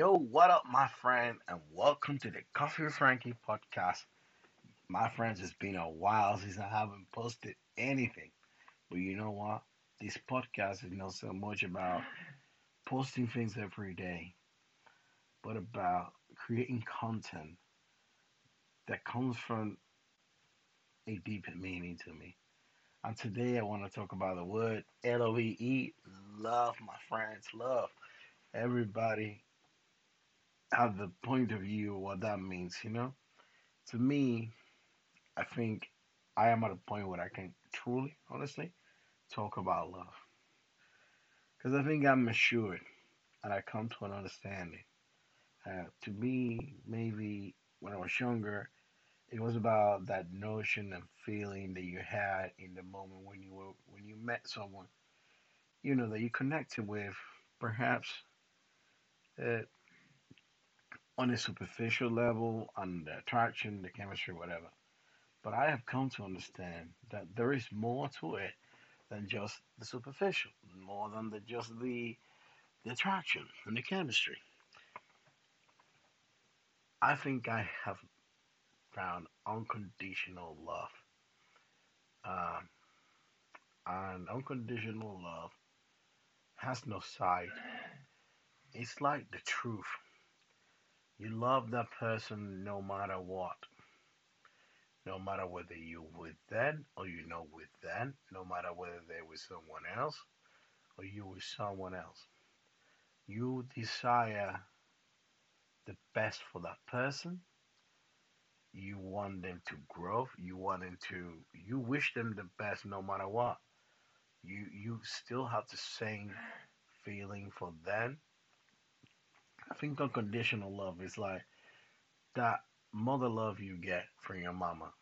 Yo, what up, my friend, and welcome to the Coffee with Frankie podcast. My friends, it's been a while since I haven't posted anything, but you know what? This podcast is not so much about posting things every day, but about creating content that comes from a deeper meaning to me. And today I want to talk about the word L O V E, love, my friends, love. Everybody have the point of view what that means, you know? To me, I think I am at a point where I can truly, honestly, talk about love. Because I think I'm matured and I come to an understanding. Uh, to me, maybe when I was younger, it was about that notion and feeling that you had in the moment when you were when you met someone, you know, that you connected with, perhaps uh, on a superficial level, on the attraction, the chemistry, whatever. But I have come to understand that there is more to it than just the superficial, more than the, just the, the attraction and the chemistry. I think I have found unconditional love. Um, and unconditional love has no side. It's like the truth. You love that person no matter what. No matter whether you're with them or you're not with them, no matter whether they're with someone else or you're with someone else. You desire the best for that person. You want them to grow. You want them to you wish them the best no matter what. You you still have the same feeling for them i think unconditional love is like that mother love you get from your mama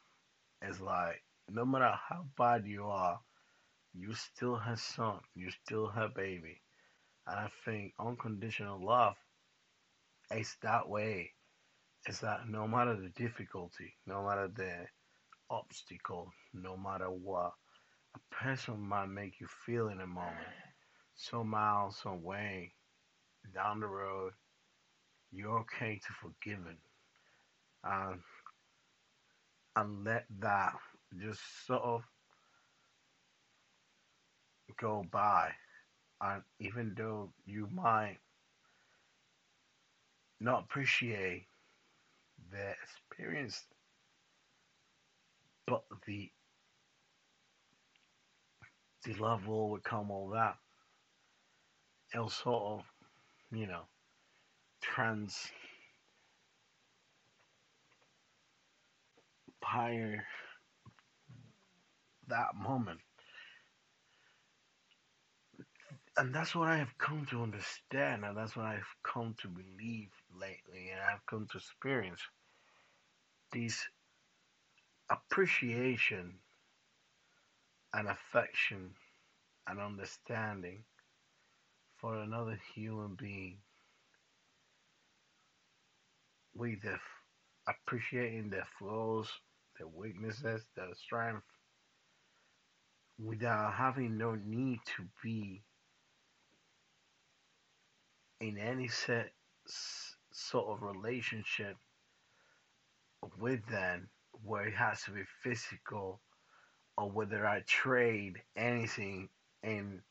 it's like no matter how bad you are you still her son you still her baby. And i think unconditional love is that way. It's that no matter the difficulty, no matter the obstacle, no matter what a person might make you feel in a moment, some miles away, down the road, you're okay to forgive it. And, um, and let that just sort of go by. And even though you might not appreciate their experience, but the the love will overcome all that. It'll sort of, you know, transpire that moment. And that's what I have come to understand, and that's what I've come to believe lately, and I've come to experience this appreciation and affection and understanding for another human being with the appreciating their flaws, their weaknesses, their strength, without having no need to be in any set sort of relationship with them where it has to be physical or whether I trade anything in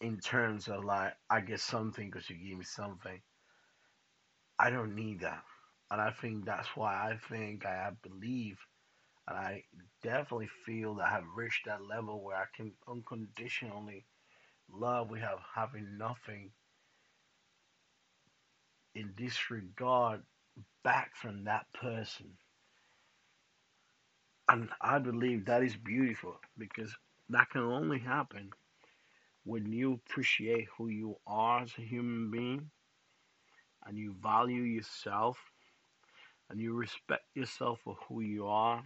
in terms of like I get something because you give me something. I don't need that, and I think that's why I think I believe, and I definitely feel that I have reached that level where I can unconditionally love without having nothing in disregard back from that person. And I believe that is beautiful because that can only happen when you appreciate who you are as a human being and you value yourself and you respect yourself for who you are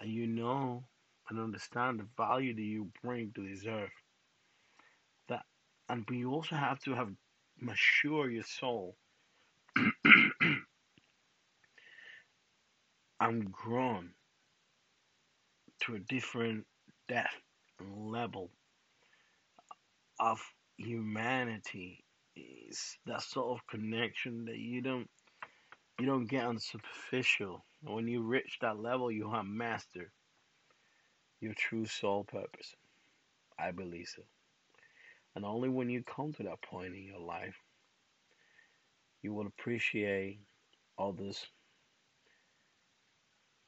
and you know and understand the value that you bring to this earth. That and but you also have to have mature your soul I'm grown to a different depth and level of humanity that sort of connection that you don't you don't get on superficial. When you reach that level, you have mastered your true soul purpose. I believe so. And only when you come to that point in your life, you will appreciate this